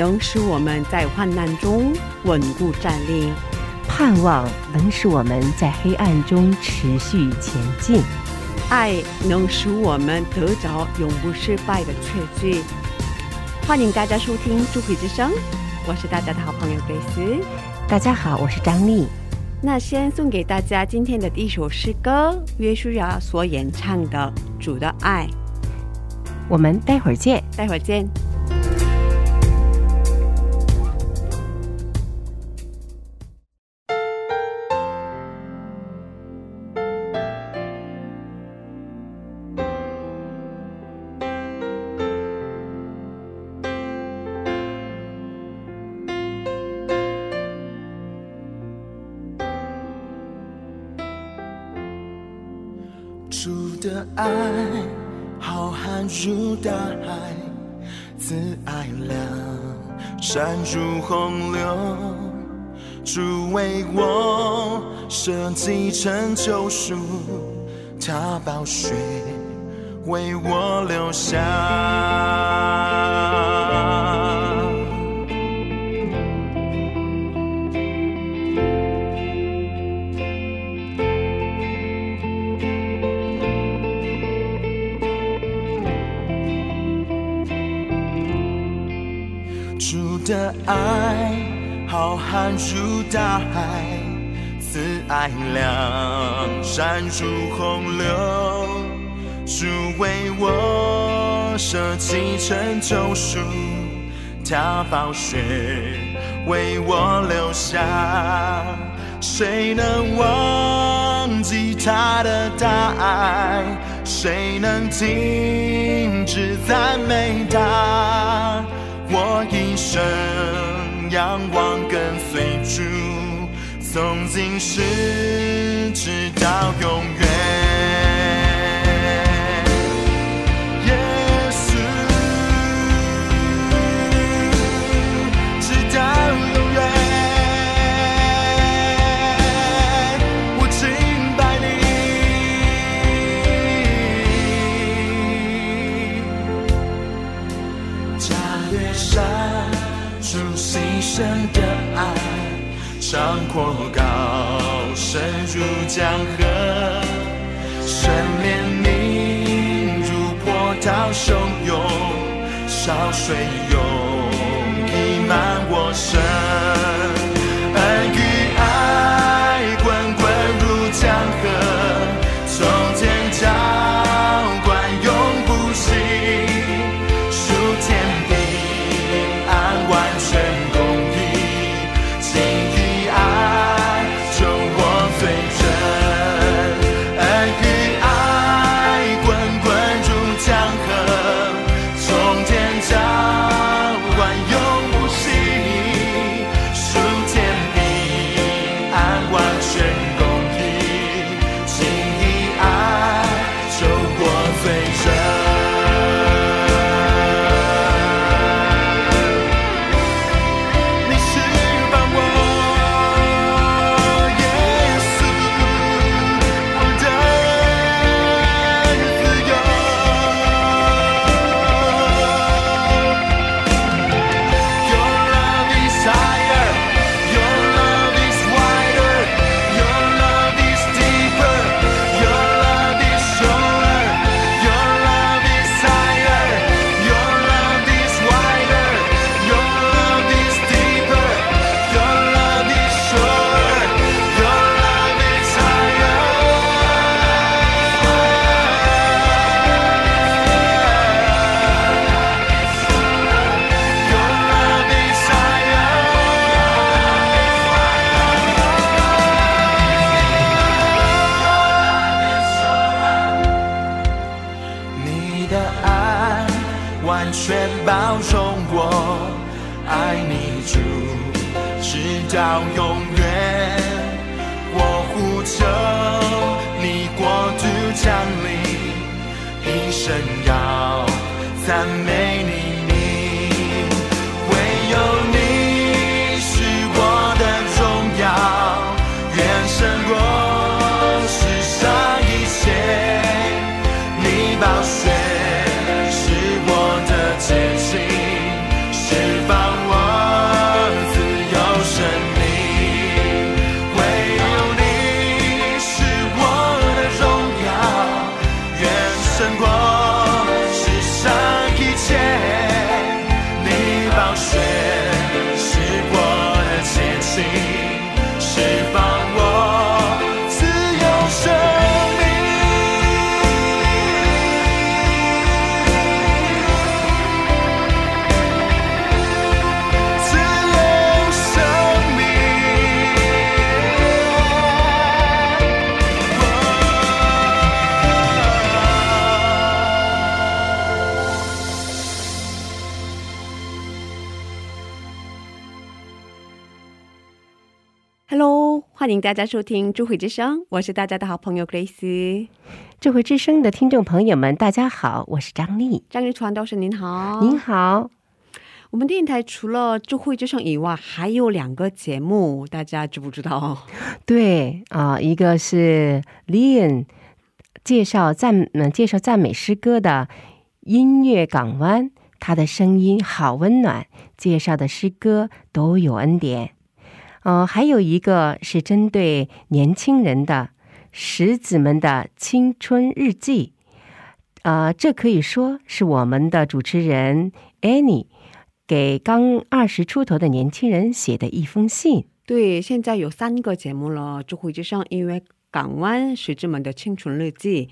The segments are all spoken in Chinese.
能使我们在患难中稳固站立，盼望能使我们在黑暗中持续前进。爱能使我们得着永不失败的确据。欢迎大家收听《主笔之声》，我是大家的好朋友贝斯。大家好，我是张丽。那先送给大家今天的第一首诗歌，约书亚所演唱的《主的爱》。我们待会儿见。待会儿见。主的爱浩瀚如大海，慈爱量山如洪流。主为我设计成救赎，他宝血为我留下。的爱浩瀚如大海，慈爱量山如洪流。主为我舍弃成救赎，他宝血为我留下。谁能忘记他的大爱？谁能停止赞美他？生仰望跟随主，从今世直到永远。上阔高深入江河，神怜悯如波涛汹涌，潮水涌溢满我身，迎大家收听《智慧之声》，我是大家的好朋友 Grace。智慧之声的听众朋友们，大家好，我是张丽。张丽传道士您好，您好，我们电台除了智慧之声以外，还有两个节目，大家知不知道？对啊、一个是 Leon 介绍赞嗯介绍赞美诗歌的音乐港湾，他的声音好温暖，介绍的诗歌都有恩典。呃，还有一个是针对年轻人的石子们的青春日记。呃，这可以说是我们的主持人 Annie 给刚二十出头的年轻人写的一封信。对，现在有三个节目了，智慧之声音乐港湾石子们的青春日记，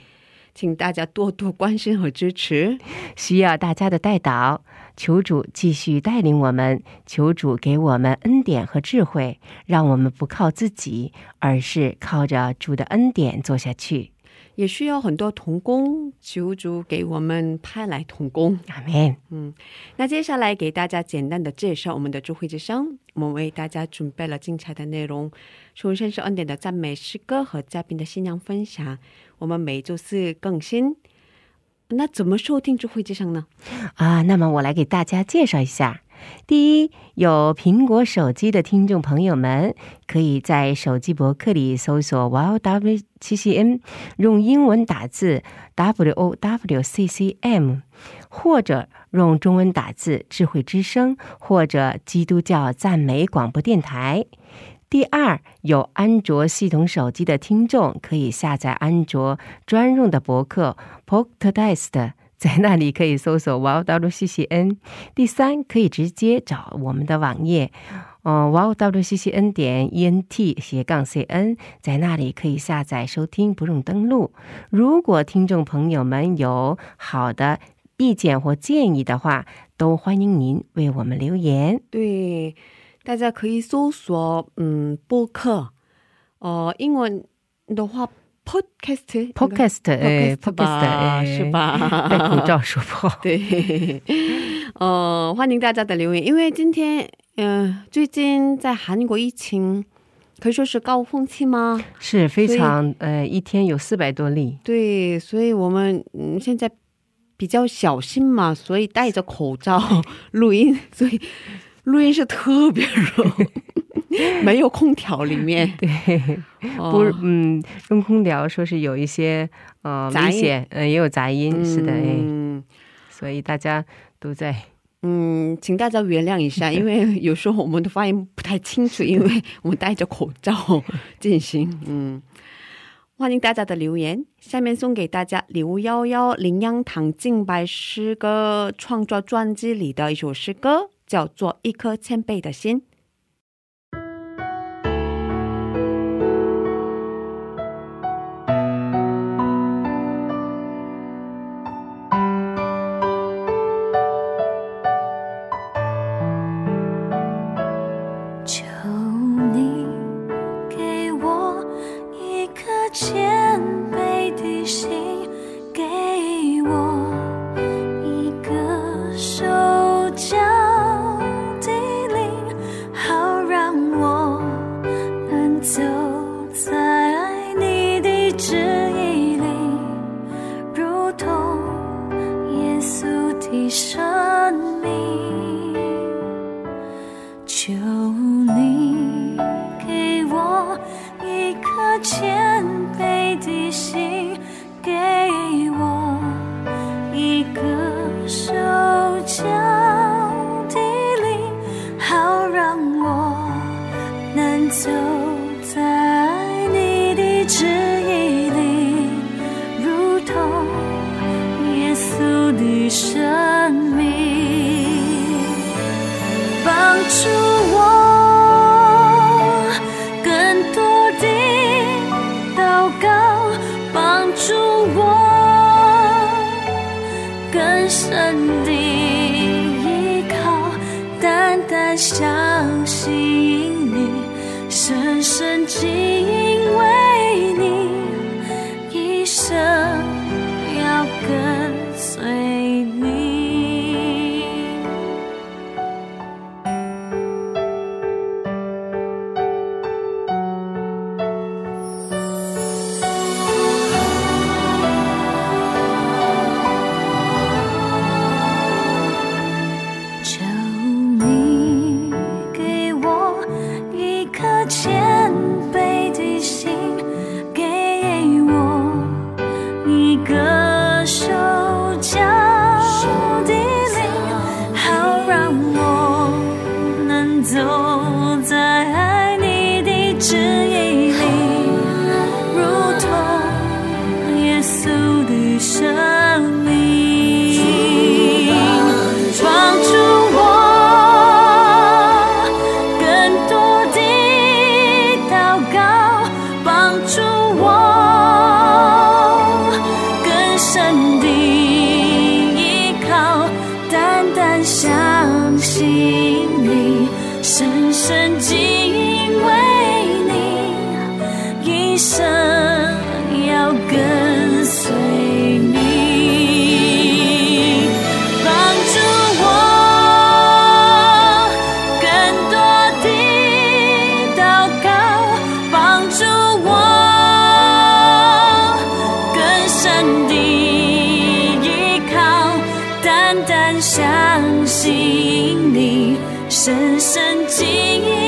请大家多多关心和支持。需要大家的带导，求主继续带领我们，求主给我们恩典和智慧，让我们不靠自己，而是靠着主的恩典做下去。也需要很多童工，求主给我们派来童工。阿门。那接下来给大家简单的介绍我们的智慧之声，我们为大家准备了精彩的内容，首先是恩典的赞美诗歌和嘉宾的新娘分享，我们每周四更新。那怎么收听智慧之声呢？啊，那么我来给大家介绍一下。第一，有苹果手机的听众朋友们，可以在手机博客里搜索 “wow w 七 c n”，用英文打字 “w o w c c m”，或者用中文打字“智慧之声”或者“基督教赞美广播电台”。第二，有安卓系统手机的听众可以下载安卓专用的博客 Podcast，在那里可以搜索 w w c c n。第三，可以直接找我们的网页，呃 w w c c n 点 e n t 斜杠 c n，在那里可以下载收听，不用登录。如果听众朋友们有好的意见或建议的话，都欢迎您为我们留言。对，大家可以搜索嗯播客，呃，英文的话 podcast Podcast，哎 podcast 是吧？戴口罩说不好。对，呃，欢迎大家的留言，因为今天，嗯、最近在韩国疫情可以说是高峰期吗？是非常呃，一天有四百多例。对，所以我们嗯现在比较小心嘛，所以戴着口罩 录音，所以录音室特别热，没有空调里面，对，哦。不，嗯，用空调说是有一些呃杂音。危险，呃，也有杂音，是的，哎，嗯所以大家都在。嗯，请大家原谅一下，因为有时候我们的发音不太清楚，因为 我们戴着口罩进行。嗯，欢迎大家的留言。下面送给大家刘幺幺林央堂敬拜诗歌创作专辑里的一首诗歌，叫做《一颗谦卑的心》。助我更多的祷告帮助我更深的依靠相信你，深深记忆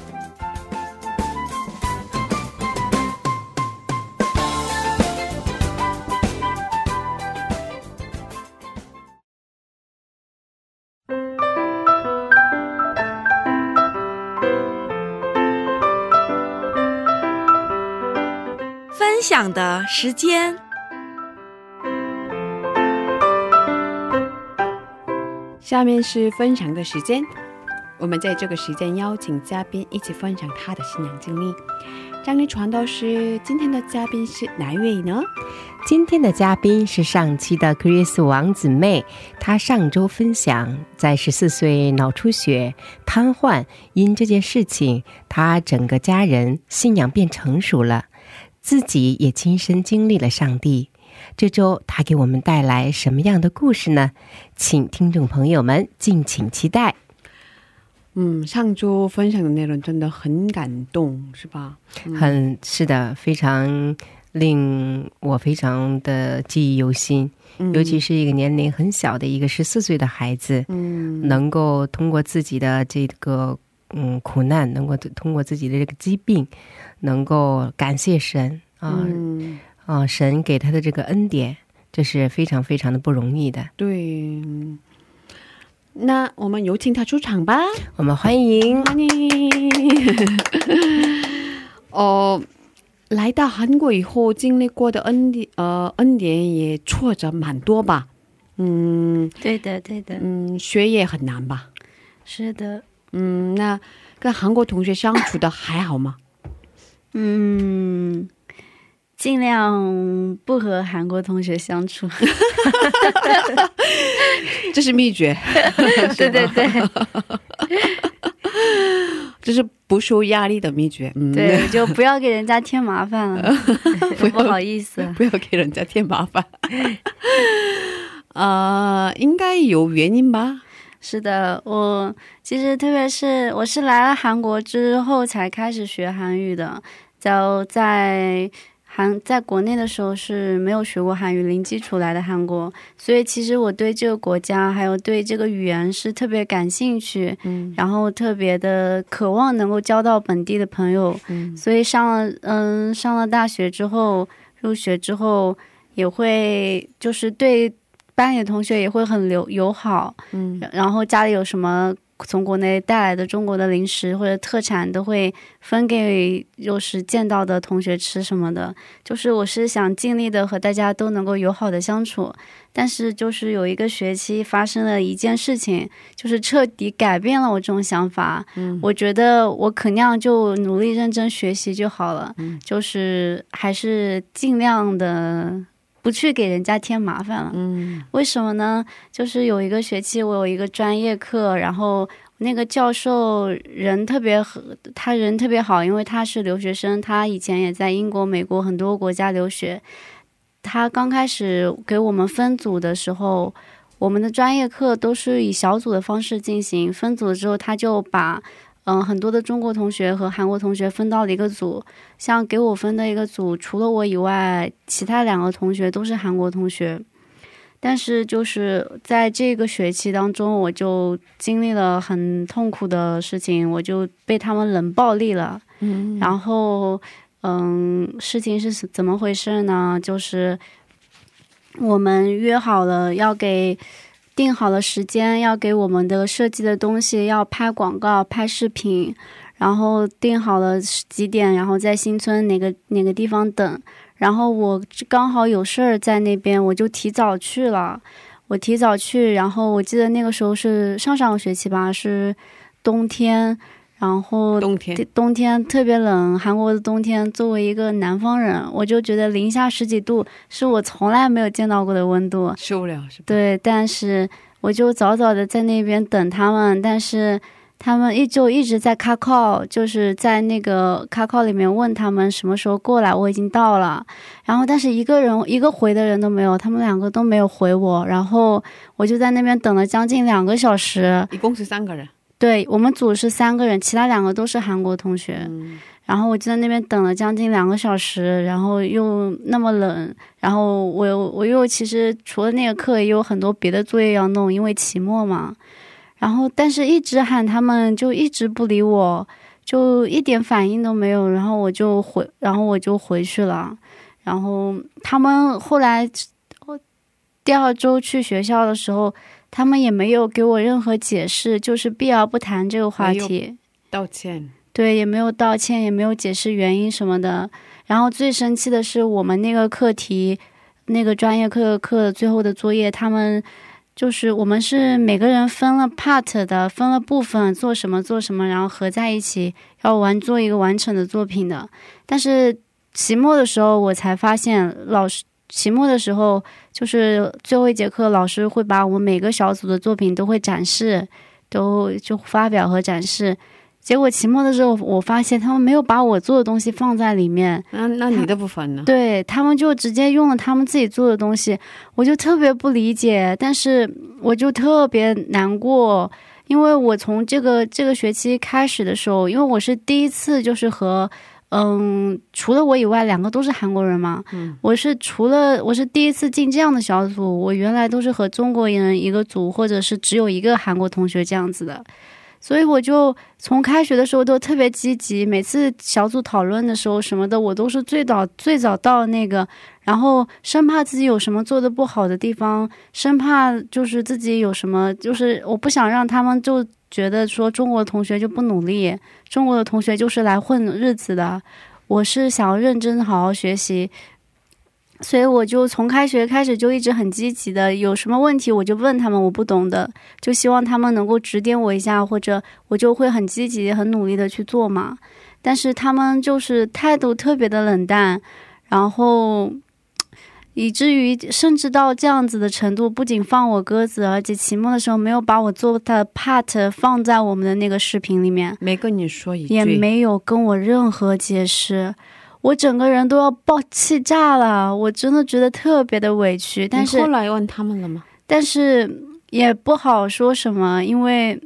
享的时间。下面是分享的时间，我们在这个时间邀请嘉宾一起分享他的信仰经历。张丽传道师，今天的嘉宾是哪一位呢？今天的嘉宾是上期的 Chris 王姊妹，她上周分享在十四岁脑出血瘫痪，因这件事情，她整个家人信仰变成熟了，自己也亲身经历了上帝。这周他给我们带来什么样的故事呢？请听众朋友们敬请期待。嗯，上周分享的内容真的很感动，是吧？很是的，非常令我非常的记忆犹新。嗯尤其是一个年龄很小的一个十四岁的孩子，嗯能够通过自己的这个嗯苦难，能够通过自己的这个疾病，能够感谢神啊嗯，啊，神给他的这个恩典，这是非常非常的不容易的。对。嗯那我们有请他出场吧。我们欢迎欢迎。哦，来到韩国以后经历过的恩典，呃，恩典也挫折蛮多吧？嗯对的，对的，嗯，学业很难吧？是的，嗯，那跟韩国同学相处的还好吗？嗯，尽量不和韩国同学相处。这是秘诀，对对对 这是不受压力的秘诀。嗯，对，就不要给人家添麻烦了，不好意思。不要给人家添麻烦。呃，应该有原因吧？是的，我其实特别是我是来了韩国之后才开始学韩语的，就在韩在国内的时候是没有学过韩语，零基础来的韩国，所以其实我对这个国家还有对这个语言是特别感兴趣，嗯然后特别的渴望能够交到本地的朋友，嗯。所以上了嗯上了大学之后入学之后也会就是对班里的同学也会很友友好，嗯然后家里有什么从国内带来的中国的零食或者特产，都会分给就是见到的同学吃什么的。就是我是想尽力的和大家都能够友好的相处，但是就是有一个学期发生了一件事情，就是彻底改变了我这种想法。嗯我觉得我肯定就努力认真学习就好了，嗯就是还是尽量的不去给人家添麻烦了。嗯为什么呢？就是有一个学期我有一个专业课，然后那个教授人特别和他人特别好，因为他是留学生，他以前也在英国、美国很多国家留学。他刚开始给我们分组的时候，我们的专业课都是以小组的方式进行。分组之后，他就把嗯很多的中国同学和韩国同学分到了一个组。像给我分的一个组，除了我以外，其他两个同学都是韩国同学。但是就是在这个学期当中，我就经历了很痛苦的事情，我就被他们冷暴力了。嗯然后，嗯，事情是怎么回事呢？就是我们约好了要给定好了时间，要给我们的设计的东西要拍广告、拍视频，然后定好了几点，然后在新村哪个哪个地方等。然后我刚好有事儿在那边，我就提早去了。我提早去，然后我记得那个时候是上上个学期吧，是冬天，然后冬天冬天特别冷，韩国的冬天，作为一个南方人，我就觉得零下十几度是我从来没有见到过的温度。受不了是吧？对，但是我就早早的在那边等他们，但是他们一就一直在卡 call，就是在那个卡 call 里面问他们什么时候过来，我已经到了，然后但是一个人一个回的人都没有，他们两个都没有回我，然后我就在那边等了将近两个小时。一共是三个人。对我们组是三个人，其他两个都是韩国同学。嗯然后我就在那边等了将近两个小时，然后又那么冷，然后我又我又其实除了那个课也有很多别的作业要弄，因为期末嘛。然后但是一直喊他们就一直不理我，就一点反应都没有，然后我就回，然后我就回去了。然后他们后来第二周去学校的时候，他们也没有给我任何解释，就是避而不谈这个话题。道歉。对，也没有道歉，也没有解释原因什么的。然后最生气的是，我们那个课题，那个专业课课最后的作业，他们就是我们是每个人分了 part 的，分了部分做什么做什么，然后合在一起要完做一个完整的作品的。但是期末的时候，我才发现老师期末的时候，就是最后一节课，老师会把我们每个小组的作品都会展示，都就发表和展示。结果期末的时候，我发现他们没有把我做的东西放在里面，那那你的部分呢？对他们就直接用了他们自己做的东西，我就特别不理解，但是我就特别难过，因为我从这个这个学期开始的时候，因为我是第一次就是和嗯，除了我以外，两个都是韩国人嘛，嗯，我是除了我是第一次进这样的小组，我原来都是和中国人一个组，或者是只有一个韩国同学这样子的。所以我就从开学的时候都特别积极，每次小组讨论的时候什么的，我都是最早最早到那个，然后生怕自己有什么做的不好的地方，生怕就是自己有什么，就是我不想让他们就觉得说中国的同学就不努力，中国的同学就是来混日子的，我是想要认真好好学习。所以我就从开学开始就一直很积极的，有什么问题我就问他们，我不懂的就希望他们能够指点我一下，或者我就会很积极、很努力的去做嘛。但是他们就是态度特别的冷淡，然后以至于甚至到这样子的程度，不仅放我鸽子，而且期末的时候没有把我做的 part 放在我们的那个视频里面，没跟你说一句，也没有跟我任何解释。我整个人都要爆气炸了，我真的觉得特别的委屈。但是后来问他们了吗？但是也不好说什么，因为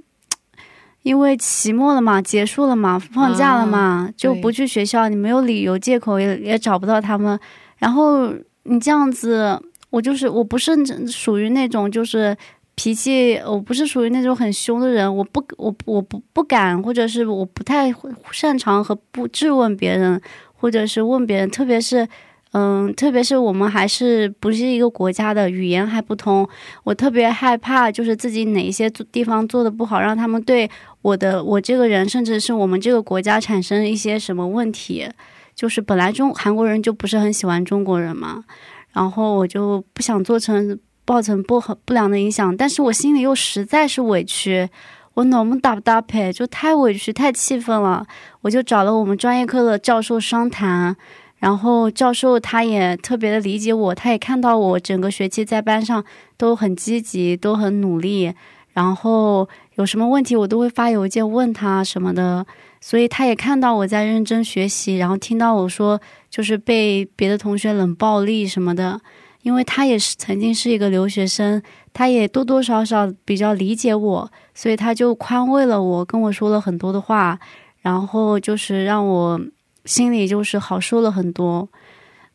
因为期末了嘛，结束了嘛，放假了嘛，就不去学校，你没有理由借口也也找不到他们。然后你这样子，我就是我不是属于那种就是脾气，我不是属于那种很凶的人，我不我我不不敢，或者是我不太擅长和不质问别人。或者是问别人，特别是，嗯，特别是我们还是不是一个国家的，语言还不通，我特别害怕，就是自己哪一些地方做的不好，让他们对我的我这个人，甚至是我们这个国家产生一些什么问题。就是本来中韩国人就不是很喜欢中国人嘛，然后我就不想做成造成不好不良的影响，但是我心里又实在是委屈。我脑门打不搭配，就太委屈、太气愤了。我就找了我们专业课的教授商谈，然后教授他也特别的理解我，他也看到我整个学期在班上都很积极、都很努力，然后有什么问题我都会发邮件问他什么的，所以他也看到我在认真学习，然后听到我说就是被别的同学冷暴力什么的。因为他也是曾经是一个留学生，他也多多少少比较理解我，所以他就宽慰了我，跟我说了很多的话，然后就是让我心里就是好受了很多。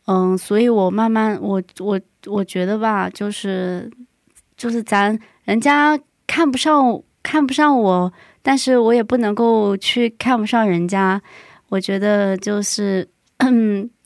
嗯，所以我慢慢，我我我觉得吧，就是就是咱人家看不上看不上我，但是我也不能够去看不上人家。我觉得就是。嗯。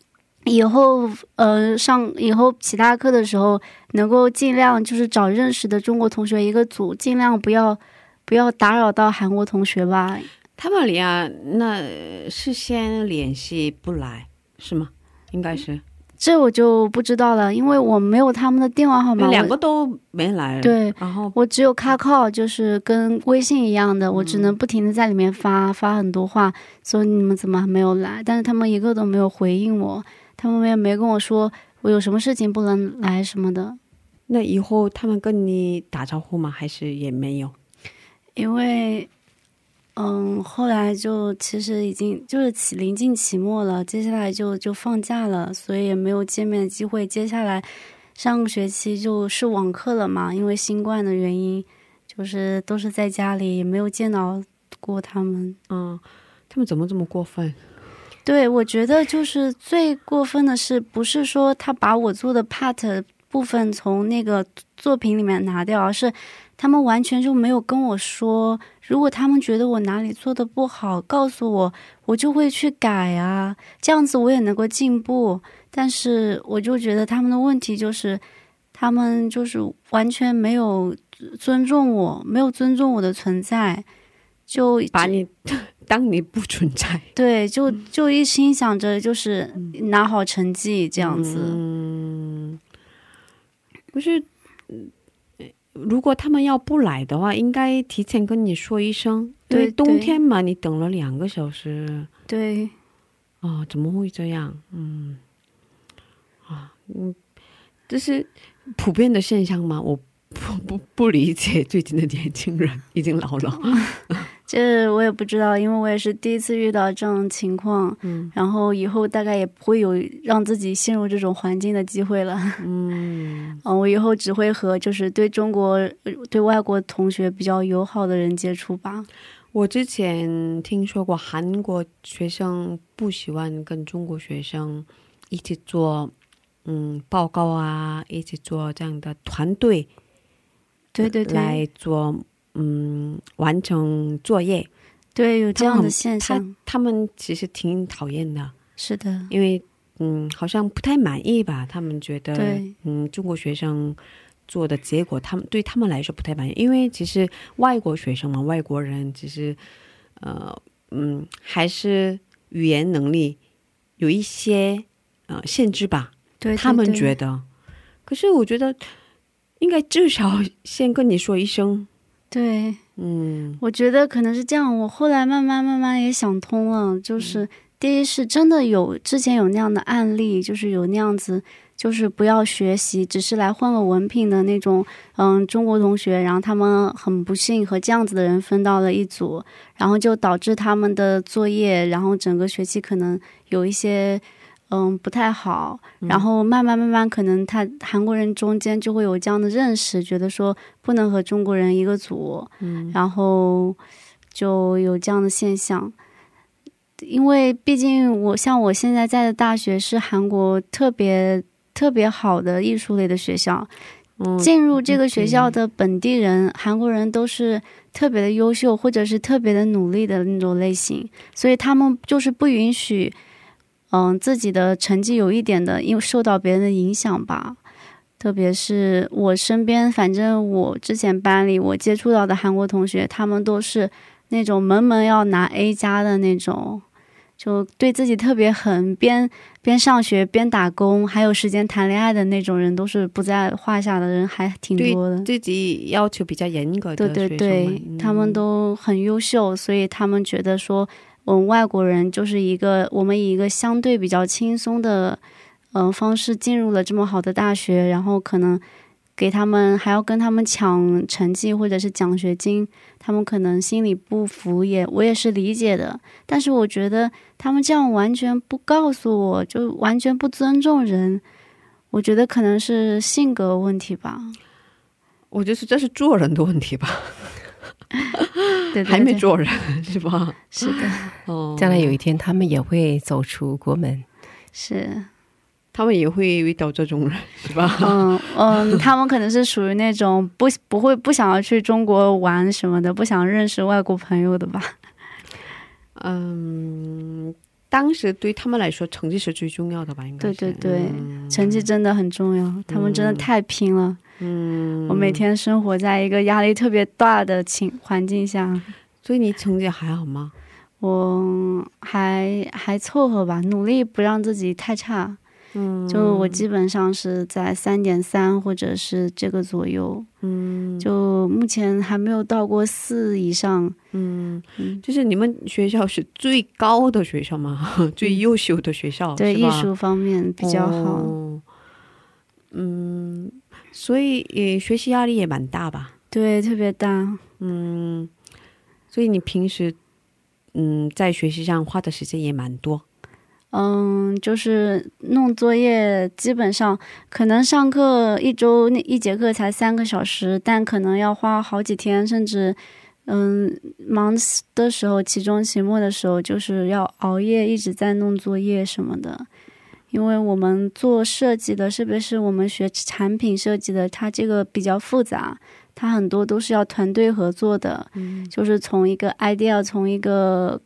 以后，呃，上以后其他课的时候，能够尽量就是找认识的中国同学一个组，尽量不要不要打扰到韩国同学吧。他们俩那事先联系不来是吗？应该是，这我就不知道了，因为我没有他们的电话号码，两个都没来。对，然后我只有卡靠，就是跟微信一样的，我只能不停的在里面发发很多话，说你们怎么还没有来？但是他们一个都没有回应我。他们也没跟我说我有什么事情不能来什么的。那以后他们跟你打招呼吗？还是也没有？因为，嗯，后来就其实已经就是期临近期末了，接下来就就放假了，所以也没有见面的机会。接下来上个学期就是网课了嘛，因为新冠的原因，就是都是在家里，也没有见到过他们。嗯，他们怎么这么过分？对，我觉得就是最过分的是，不是说他把我做的 part 部分从那个作品里面拿掉，而是他们完全就没有跟我说，如果他们觉得我哪里做的不好，告诉我，我就会去改啊，这样子我也能够进步。但是我就觉得他们的问题就是，他们就是完全没有尊重我，没有尊重我的存在。就把你 当你不存在对，就就一心想着就是拿好成绩这样子。嗯，不是，嗯如果他们要不来的话，应该提前跟你说一声。对冬天嘛，你等了两个小时，对，哦，怎么会这样？嗯，啊，嗯，这是普遍的现象吗？我不不不理解最近的年轻人已经老了。这我也不知道，因为我也是第一次遇到这种情况。嗯然后以后大概也不会有让自己陷入这种环境的机会了。嗯嗯，我以后只会和就是对中国、呃对外国同学比较友好的人接触吧。我之前听说过韩国学生不喜欢跟中国学生一起做嗯报告啊，一起做这样的团队对对对，来做嗯完成作业。对有这样的现象，他们其实挺讨厌的，是的，因为嗯好像不太满意吧，他们觉得嗯中国学生。做的结果，他们对他们来说不太满意，因为其实外国学生嘛，外国人其实，呃，嗯，还是语言能力有一些呃限制吧。对对他们觉得，可是我觉得应该至少先跟你说一声，对，嗯我觉得可能是这样。我后来慢慢慢慢也想通了，嗯就是、第一是真的有之前有那样的案例，就是有那样子，就是不要学习，只是来混个文凭的那种，嗯，中国同学，然后他们很不幸和这样子的人分到了一组，然后就导致他们的作业，然后整个学期可能有一些。嗯，不太好。然后慢慢慢慢，可能他韩国人中间就会有这样的认识，觉得说不能和中国人一个组。嗯然后就有这样的现象。因为毕竟我像我现在在的大学是韩国特别特别好的艺术类的学校，嗯进入这个学校的本地人，韩国人都是特别的优秀，或者是特别的努力的那种类型，所以他们就是不允许，嗯，自己的成绩有一点的，因为受到别人的影响吧。特别是我身边，反正我之前班里我接触到的韩国同学，他们都是那种门门要拿 A 加的那种，就对自己特别狠，边边上学边打工，还有时间谈恋爱的那种人，都是不在话下的人，还挺多的。自己要求比较严格的对对对他们都很优秀，所以他们觉得说，我们外国人就是一个我们以一个相对比较轻松的嗯、呃方式进入了这么好的大学，然后可能给他们还要跟他们抢成绩或者是奖学金，他们可能心里不服也，我也是理解的。但是我觉得他们这样完全不告诉我，就完全不尊重人，我觉得可能是性格问题吧。我觉得这是做人的问题吧，对对还没做人 是吧？是的，哦，将来有一天他们也会走出国门。是。他们也会遇到这种人是吧？嗯嗯，他们可能是属于那种不不会不想要去中国玩什么的，不想认识外国朋友的吧？嗯，当时对他们来说，成绩是最重要的吧？应该对对对，嗯成绩真的很重要，他们真的太拼了。嗯，我每天生活在一个压力特别大的情环境下，所以你成绩还好吗？我还还凑合吧，努力不让自己太差。嗯，就我基本上是在三点三或者是这个左右，嗯。就目前还没有到过四以上。嗯。嗯，就是你们学校是最高的学校吗？最优秀的学校，对艺术方面比较好。哦。嗯，所以也学习压力也蛮大吧？对，特别大。嗯，所以你平时嗯在学习上花的时间也蛮多。嗯，就是弄作业，基本上可能上课一周那一节课才三个小时，但可能要花好几天，甚至嗯忙的时候，期中、期末的时候，就是要熬夜一直在弄作业什么的。因为我们做设计的，特别是我们学产品设计的，它这个比较复杂，它很多都是要团队合作的，嗯。就是从一个 idea，从一个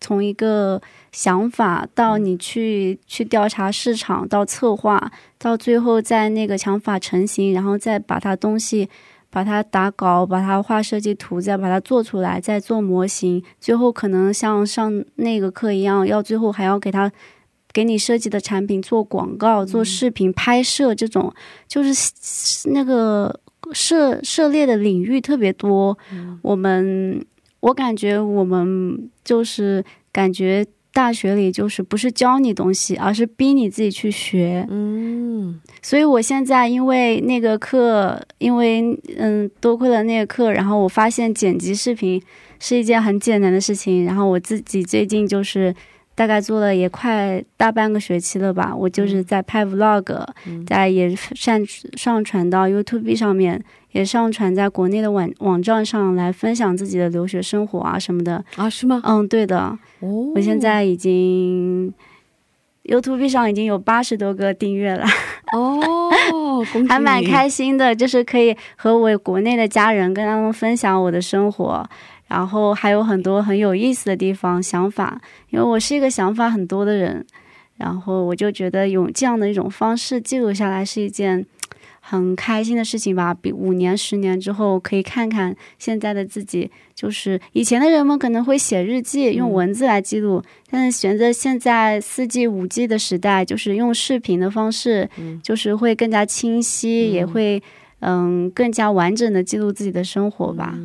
从一个想法到你去去调查市场，到策划，到最后在那个想法成型，然后再把它东西把它打稿，把它画设计图，再把它做出来，再做模型，最后可能像上那个课一样，要最后还要给他给你设计的产品做广告、做视频拍摄，这种就是那个涉涉猎的领域特别多。我们我感觉我们就是感觉。大学里就是不是教你东西，而是逼你自己去学。嗯所以我现在因为那个课，因为嗯多亏了那个课，然后我发现剪辑视频是一件很简单的事情。然后我自己最近就是大概做了也快大半个学期了吧，我就是在拍 vlog，、在也上上传到 YouTube 上面，也上传在国内的网网站上来分享自己的留学生活啊什么的。啊，是吗？嗯，对的。哦，我现在已经 YouTube 上已经有八十多个订阅了，哦，还蛮开心的。就是可以和我国内的家人跟他们分享我的生活，然后还有很多很有意思的地方、想法。因为我是一个想法很多的人，然后我就觉得用这样的一种方式记录下来是一件很开心的事情吧。比五年、十年之后可以看看现在的自己，就是以前的人们可能会写日记，用文字来记录，但是选择现在四 G、五 G 的时代，就是用视频的方式，就是会更加清晰，也会嗯更加完整的记录自己的生活吧。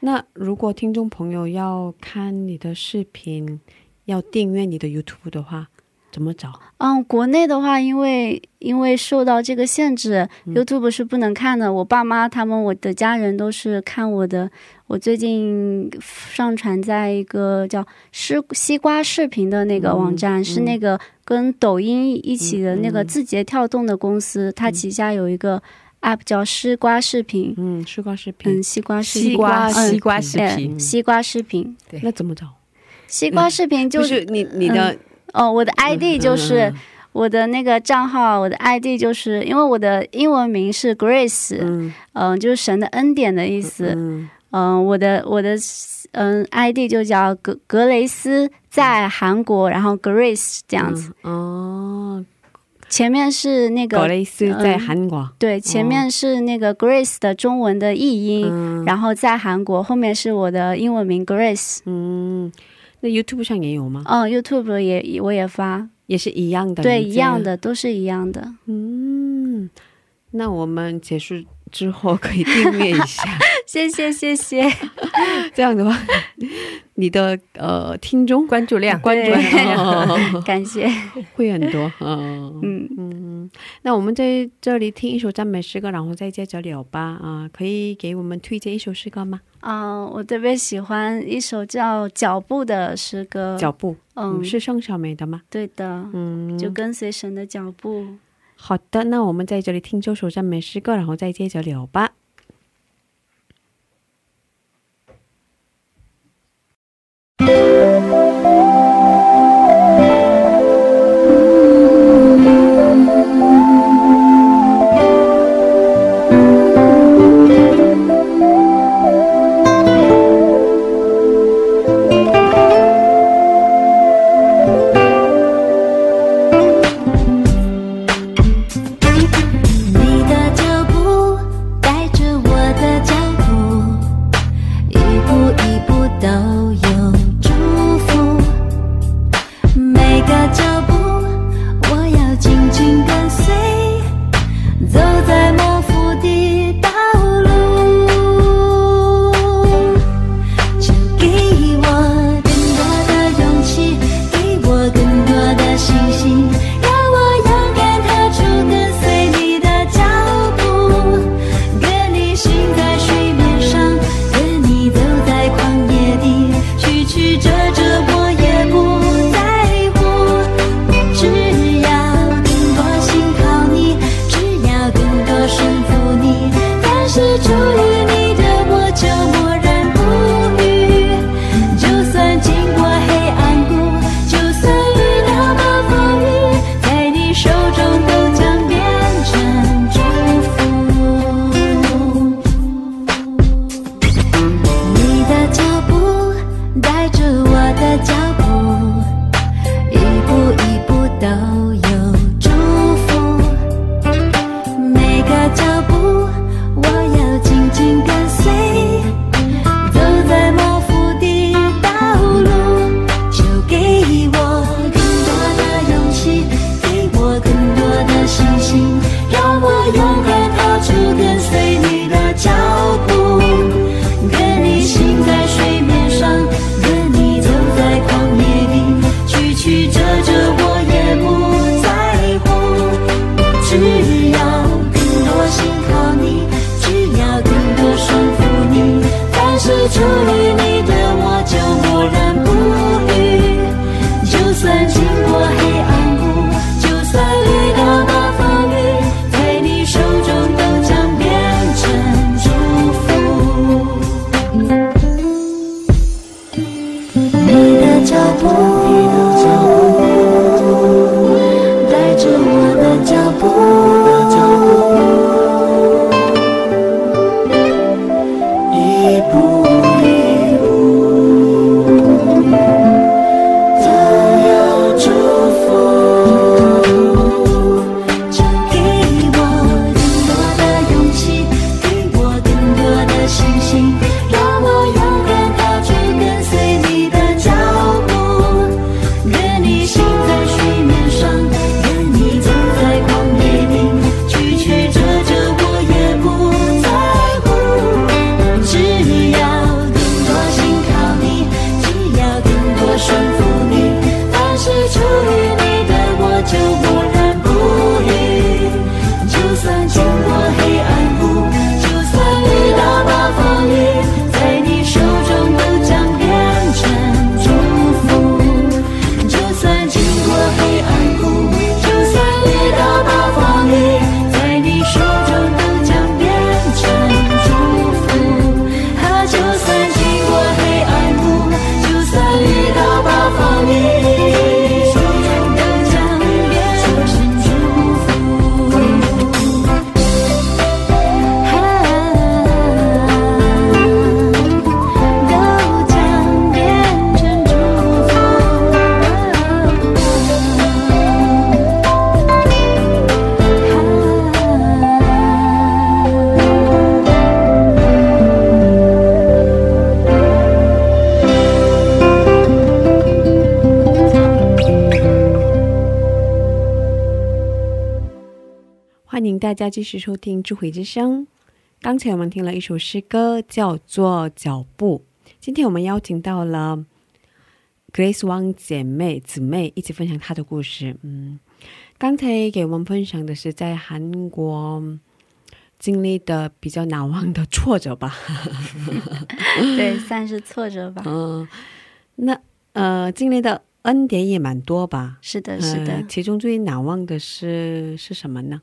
那如果听众朋友要看你的视频，要订阅你的 YouTube 的话，怎么找？嗯，国内的话，因为因为受到这个限制、y o u t u b e 是不能看的。我爸妈他们，我的家人都是看我的。我最近上传在一个叫“西西瓜视频”的那个网站，是那个跟抖音一起的那个字节跳动的公司，它旗下有一个 app 叫“西瓜视频”。嗯，西瓜视频。嗯，西瓜视频西瓜嗯西瓜视哎频，西瓜视频，对那怎么找？西瓜视频就就是你你的哦，我的 ID 就是、嗯我的那个账号，我的 ID 就是因为我的英文名是 Grace，嗯、嗯就是神的恩典的意思。嗯嗯、我的我的嗯 ID 就叫格格雷斯，在韩国，然后 Grace 这样子，嗯哦，前面是那个 Grace 在嗯韩国。对，前面是那个 Grace 的中文的译音，嗯然后在韩国，后面是我的英文名 Grace。嗯，那 YouTube 上也有吗？嗯，YouTube 也我也发，也是一样的。对，一样。的，都是一样的。嗯，那我们结束之后可以订阅一下，谢谢，谢谢。这样的话，你的呃听众关注量关注量哦感谢。会很多。嗯嗯，嗯，那我们在这里听一首赞美诗歌，然后再接着聊吧。啊，可以给我们推荐一首诗歌吗？啊、我特别喜欢一首叫《脚步》的诗歌。脚步，嗯嗯，是盛小梅的吗？对的，嗯，就跟随神的脚步。好的，那我们在这里听这首赞美诗歌，然后再接着聊吧。你家继续收听《智慧之声》。刚才我们听了一首诗歌，叫做《脚步》。今天我们邀请到了 Grace Wang 姐妹姊妹一起分享她的故事。嗯，刚才给我们分享的是在韩国经历的比较难忘的挫折吧。对，算是挫折吧。嗯，那呃，经历的恩典也蛮多吧？是的，是的。呃其中最难忘的是是什么呢？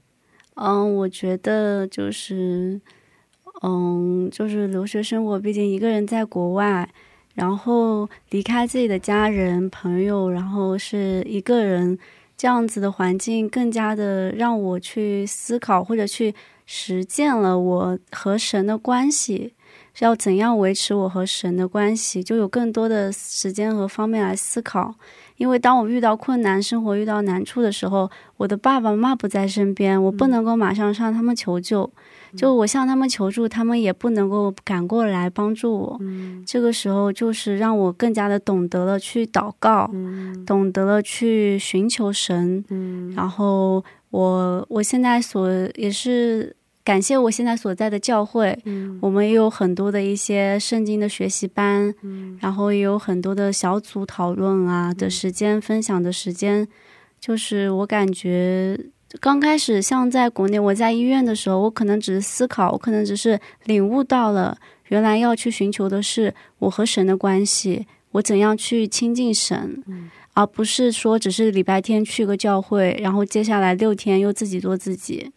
嗯，我觉得就是，嗯，就是留学生活，毕竟一个人在国外，然后离开自己的家人、朋友，然后是一个人这样子的环境，更加的让我去思考或者去实践了我和神的关系。是要怎样维持我和神的关系，就有更多的时间和方面来思考。因为当我遇到困难、生活遇到难处的时候，我的爸爸妈妈不在身边，我不能够马上向他们求救。就我向他们求助，他们也不能够赶过来帮助我。这个时候，就是让我更加的懂得了去祷告，懂得了去寻求神。然后我我现在所也是感谢我现在所在的教会，我们也有很多的一些圣经的学习班，然后也有很多的小组讨论啊的时间、分享的时间。就是我感觉刚开始像在国内，我在医院的时候，我可能只是思考，我可能只是领悟到了，原来要去寻求的是我和神的关系，我怎样去亲近神。而不是说只是礼拜天去个教会，然后接下来六天又自己做自己。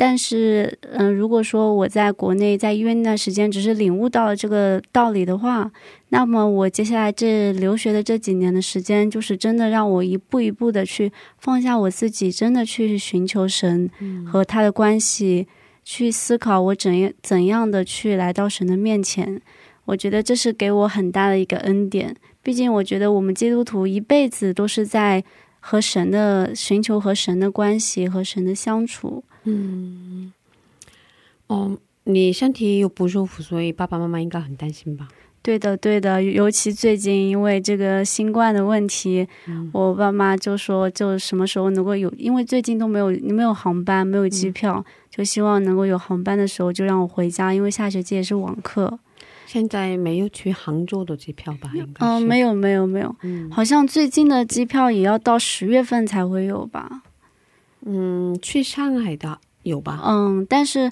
但是，嗯、如果说我在国内在医院那段时间只是领悟到了这个道理的话，那么我接下来这留学的这几年的时间，就是真的让我一步一步的去放下我自己，真的去寻求神和他的关系，去思考我怎样怎样的去来到神的面前。我觉得这是给我很大的一个恩典。毕竟，我觉得我们基督徒一辈子都是在和神的寻求和神的关系和神的相处。嗯，哦，你身体又不舒服，所以爸爸妈妈应该很担心吧？对的，对的，尤其最近因为这个新冠的问题，我爸妈就说，就什么时候能够有，因为最近都没有没有航班，没有机票，就希望能够有航班的时候就让我回家，因为下学期也是网课。现在没有去杭州的机票吧？应该是嗯，没有，没有，没有，嗯好像最近的机票也要到十月份才会有吧？嗯，去上海的有吧？嗯，但是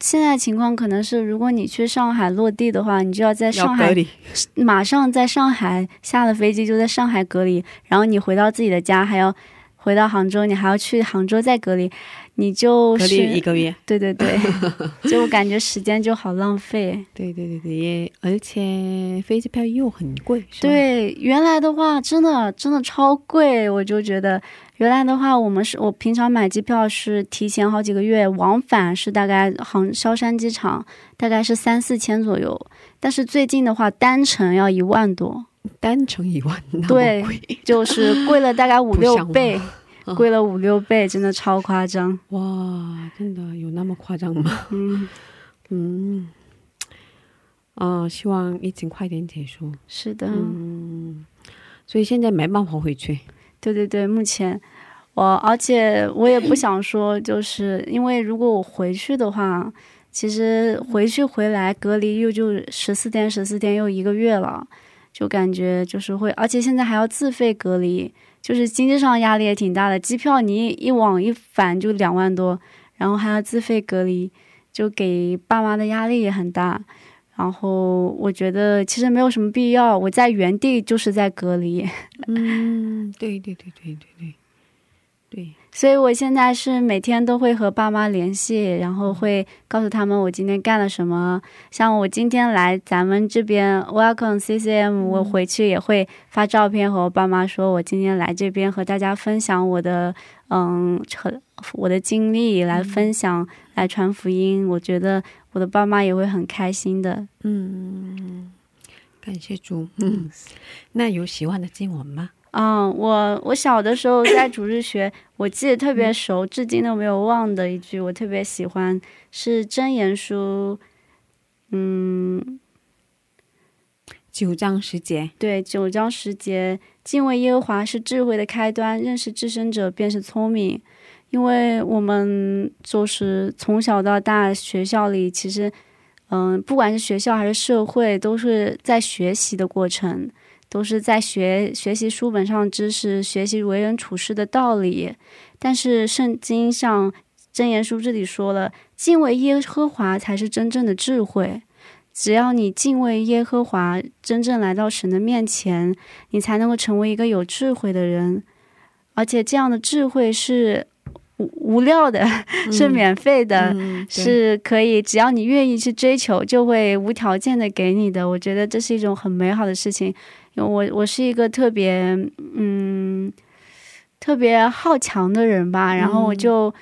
现在情况可能是，如果你去上海落地的话，你就要在上海隔离。马上在上海下了飞机就在上海隔离，然后你回到自己的家，还要回到杭州，你还要去杭州再隔离，你就隔是离一个月。对对对，就感觉时间就好浪费。对对对对，也而且飞机票又很贵，对，原来的话真的真的超贵，我就觉得原来的话，我们是我平常买机票是提前好几个月，往返是大概杭萧山机场大概是三四千左右，但是最近的话单程要一万多，单程一万，对贵就是贵了大概 五六倍，嗯贵了五六倍，真的超夸张。哇，真的有那么夸张吗？嗯，嗯，啊，希望疫情快点结束。是的，嗯，所以现在没办法回去。对对对，目前我而且我也不想说，就是因为如果我回去的话，其实回去回来隔离又就十四天，十四天又一个月了，就感觉就是会，而且现在还要自费隔离，就是经济上压力也挺大的。机票你一往一返就两万多，然后还要自费隔离，就给爸妈的压力也很大。然后我觉得其实没有什么必要，我在原地就是在隔离。嗯，对对对对对对对，所以我现在是每天都会和爸妈联系，然后会告诉他们我今天干了什么。像我今天来咱们这边 Welcome CCM，我回去也会发照片和我爸妈说，我今天来这边和大家分享我的嗯和我的经历，来分享来传福音。我觉得我的爸妈也会很开心的。嗯，感谢主。嗯，那有喜欢的经文吗？嗯，我我小的时候在主日学，我记得特别熟，至今都没有忘的一句，我特别喜欢，是箴言书，嗯，九章十节。对，九章十节，敬畏耶和华是智慧的开端，认识至深者便是聪明。因为我们就是从小到大学校里，其实，嗯，不管是学校还是社会，都是在学习的过程，都是在学学习书本上知识，学习为人处事的道理。但是圣经上箴言书这里说了，敬畏耶和华才是真正的智慧。只要你敬畏耶和华，真正来到神的面前，你才能够成为一个有智慧的人。而且这样的智慧是无无料的，是免费的，嗯是可以只要你愿意去追求，就会无条件的给你的。我觉得这是一种很美好的事情。因为我我是一个特别嗯特别好强的人吧，然后我就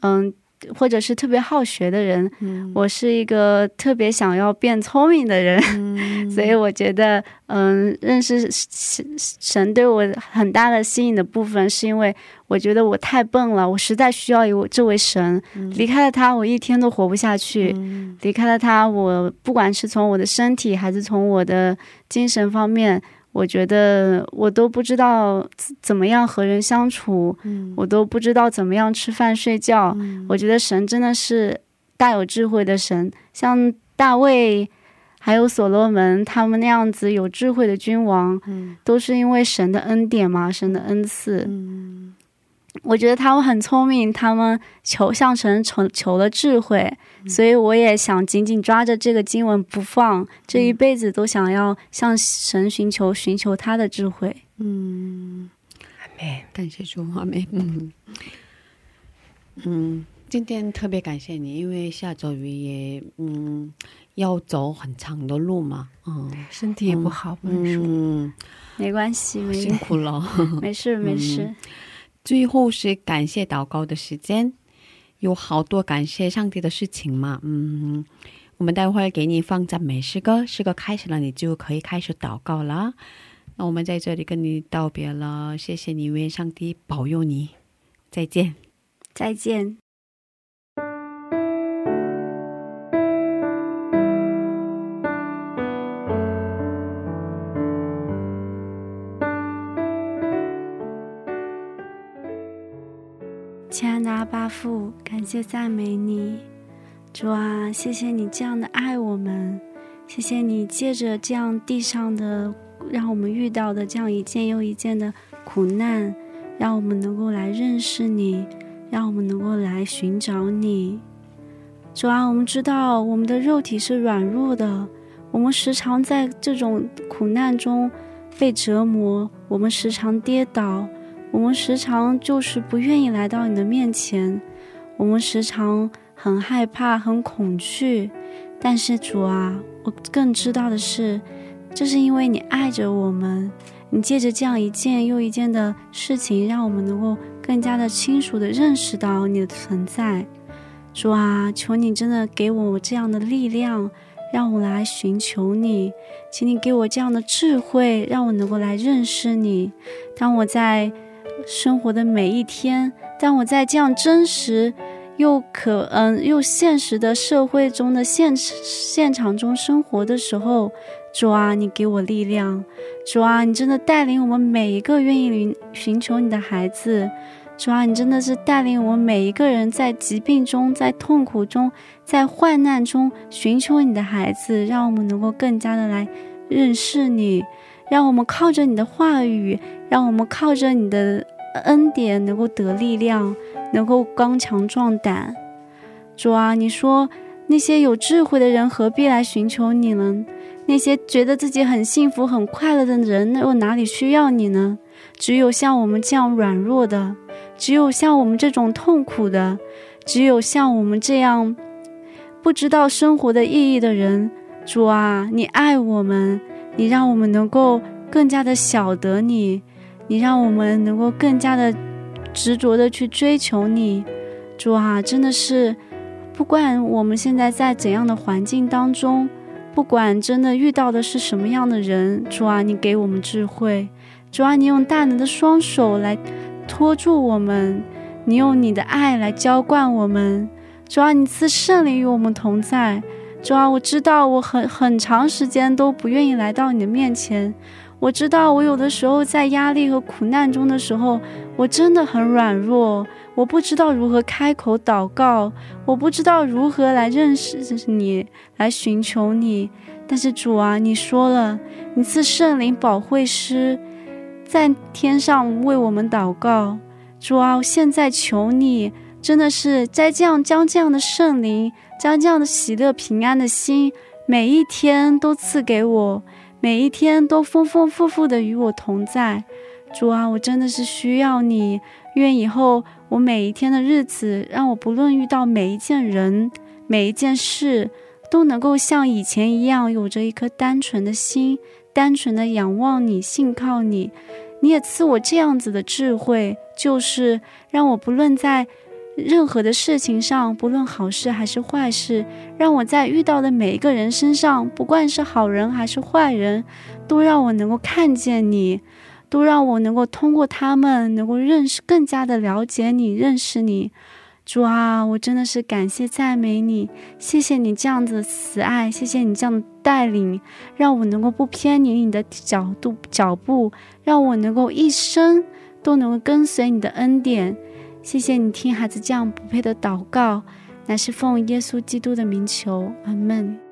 嗯。或者是特别好学的人，嗯我是一个特别想要变聪明的人，嗯 所以我觉得，嗯，认识神神对我很大的吸引的部分，是因为我觉得我太笨了，我实在需要有这位神。离开了他，我一天都活不下去；嗯离开了他，我不管是从我的身体还是从我的精神方面，我觉得我都不知道怎怎么样和人相处，嗯我都不知道怎么样吃饭睡觉。我觉得神真的是大有智慧的神，像大卫。还有所罗门他们那样子有智慧的君王，嗯都是因为神的恩典嘛，神的恩赐。嗯我觉得他们很聪明，他们求向神求求了智慧，嗯所以我也想紧紧抓着这个经文不放，这一辈子都想要向神寻求寻求他的智慧。嗯，阿妹，感谢主，阿妹。嗯嗯，今天特别感谢你，因为下周五也嗯要走很长的路嘛，嗯身体也不好，不能说。嗯，没关系，没辛苦了。没事没事。最后是感谢祷告的时间，有好多感谢上帝的事情嘛。嗯，我们待会儿给你放赞美诗歌，诗歌开始了，你就可以开始祷告了。那我们在这里跟你道别了，谢谢你，愿上帝保佑你，再见。再见。父，感谢赞美你，主啊，谢谢你这样的爱我们，谢谢你借着这样地上的让我们遇到的这样一件又一件的苦难，让我们能够来认识你，让我们能够来寻找你。主啊，我们知道我们的肉体是软弱的，我们时常在这种苦难中被折磨，我们时常跌倒，我们时常就是不愿意来到你的面前，我们时常很害怕、很恐惧。但是主啊，我更知道的是，这是因为你爱着我们，你借着这样一件又一件的事情，让我们能够更加的清楚的认识到你的存在。主啊，求你真的给我这样的力量，让我来寻求你，请你给我这样的智慧，让我能够来认识你。当我在生活的每一天，当我在这样真实又可嗯又现实的社会中的现现场中生活的时候，主啊，你给我力量。主啊，你真的带领我们每一个愿意寻寻求你的孩子。主啊，你真的是带领我们每一个人在疾病中、在痛苦中、在患难中寻求你的孩子，让我们能够更加的来认识你，让我们靠着你的话语，让我们靠着你的恩典能够得力量，能够刚强壮胆。主啊，你说那些有智慧的人何必来寻求你呢？那些觉得自己很幸福、很快乐的人，又哪里需要你呢？只有像我们这样软弱的，只有像我们这种痛苦的，只有像我们这样不知道生活的意义的人，主啊，你爱我们，你让我们能够更加的晓得你，你让我们能够更加的执着的去追求你，主啊，真的是，不管我们现在在怎样的环境当中，不管真的遇到的是什么样的人，主啊，你给我们智慧。主啊，你用大能的双手来托住我们，你用你的爱来浇灌我们。主啊，你赐圣灵与我们同在。主啊，我知道我很很长时间都不愿意来到你的面前。我知道我有的时候在压力和苦难中的时候，我真的很软弱，我不知道如何开口祷告，我不知道如何来认识你，来寻求你。但是主啊，你说了，你赐圣灵保惠师在天上为我们祷告。主啊，我现在求你，真的是在这样将这样的圣灵，将这样的喜乐平安的心，每一天都赐给我，每一天都丰丰富富的与我同在。主啊，我真的是需要你。愿以后我每一天的日子，让我不论遇到每一件人、每一件事，都能够像以前一样，有着一颗单纯的心，单纯的仰望你、信靠你。你也赐我这样子的智慧，就是让我不论在任何的事情上，不论好事还是坏事，让我在遇到的每一个人身上，不管是好人还是坏人，都让我能够看见你。都让我能够通过他们，能够认识更加的了解你，认识你，主啊，我真的是感谢赞美你，谢谢你这样子的慈爱，谢谢你这样的带领，让我能够不偏离你的角度脚步，让我能够一生都能够跟随你的恩典，谢谢你听孩子这样不配的祷告，乃是奉耶稣基督的名求，阿门。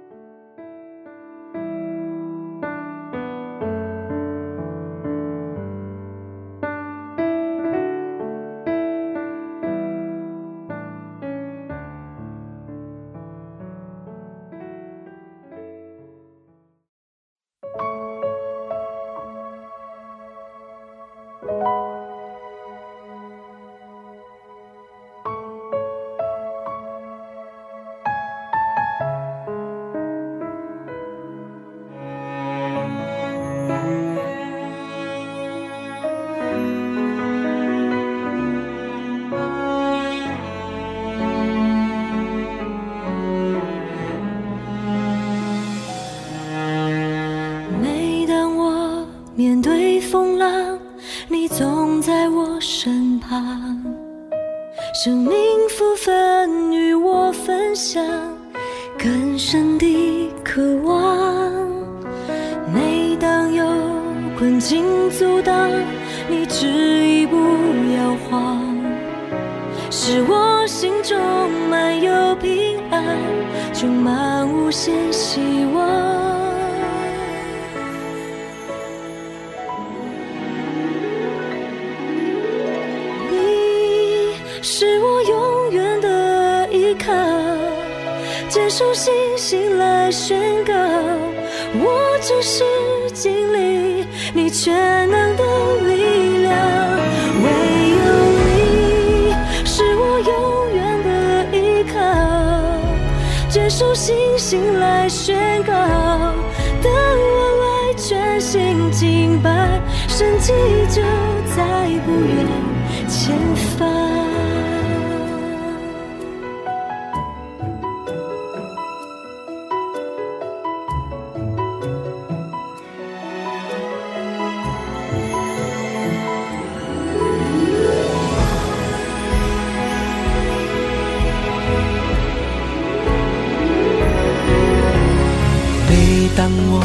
我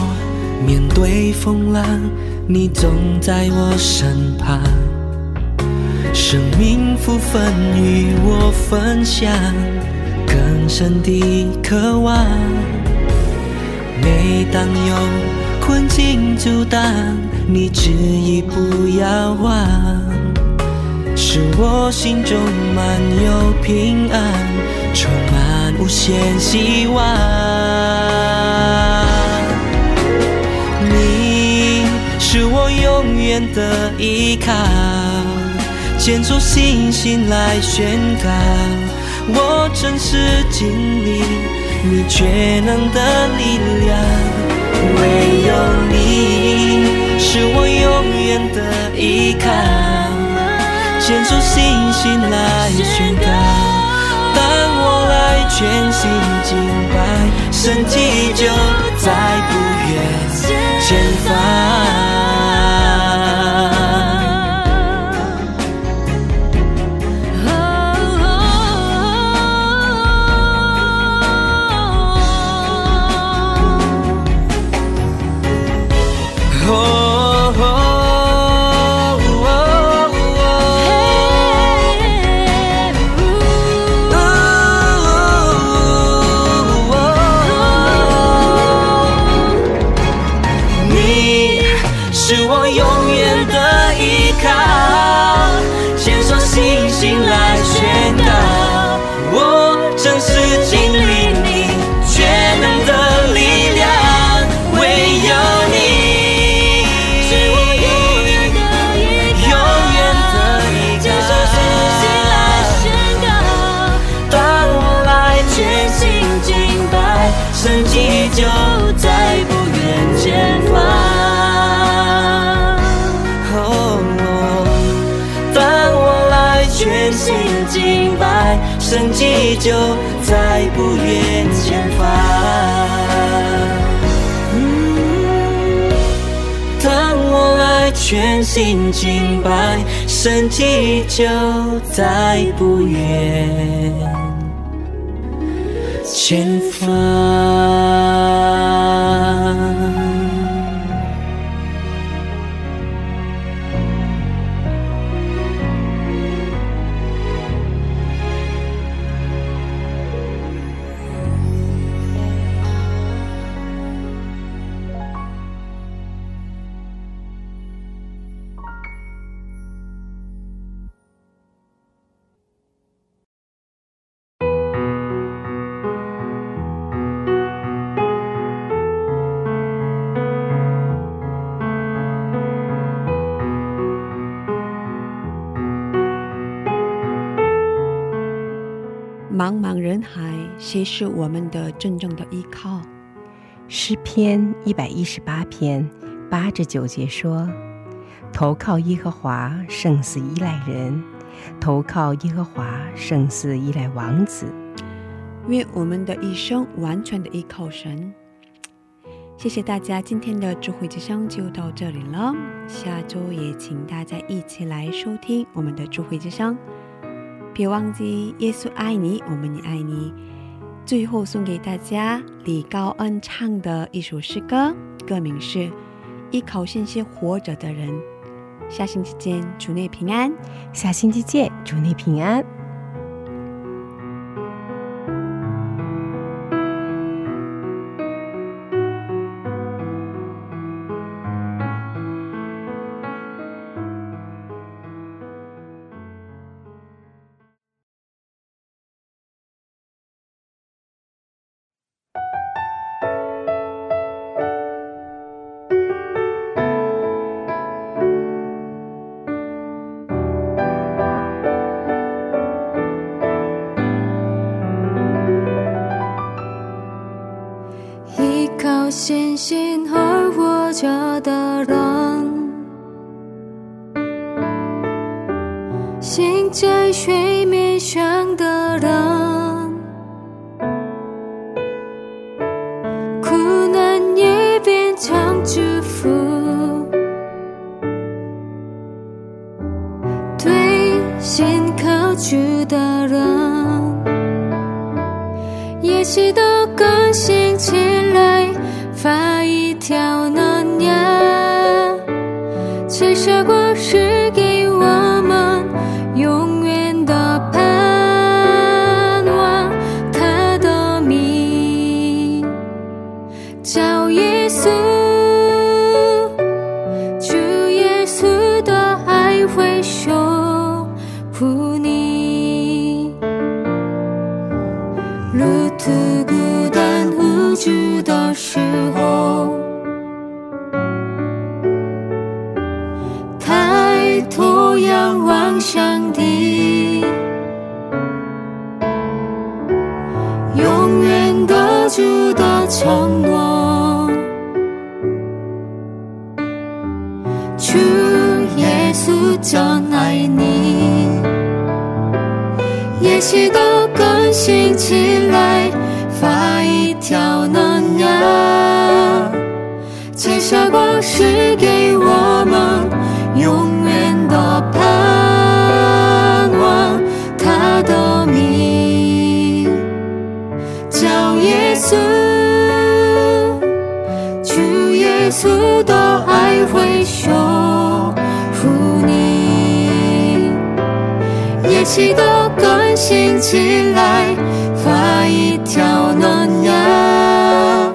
面对风浪，你总在我身旁，生命福分与我分享，更深的渴望。每当有困境阻挡，你执意不要忘，使我心中满有平安，充满无限希望。永远的依靠，牵出星星来宣告，我真实经历你全能的力量。唯有你是我永远的依靠，牵出星星来宣告，当我来全心敬拜，神迹就在不远前方。生计就在不远前方。当我来全心敬拜，生计就在不远前方。是我们的真正的依靠？诗篇一百一十八篇八至九节说：“投靠耶和华胜似依赖人，投靠耶和华胜似依赖王子。愿我们的一生完全的依靠神。谢谢大家，今天的智慧之声就到这里了。下周也请大家一起来收听我们的智慧之声。别忘记耶稣爱你，我们也爱你。最后送给大家李高恩唱的一首诗歌，歌名是《依靠信心活着的人》。下星期见，祝你平安。下星期见，祝你平安。上帝，永远得主的承诺。主耶稣真爱你。也许都更新起来，发一条嫩芽。这首歌是给也许都更新起来，发一条嫩芽。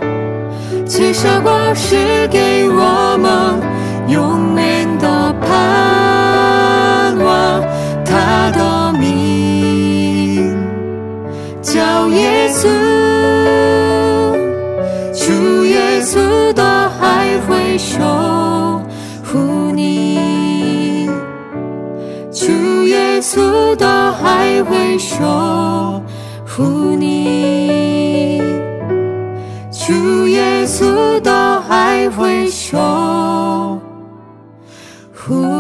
这首歌是给我们永远的盼望。他的名叫耶稣，耶稣的爱会守护你，主耶稣都还会守护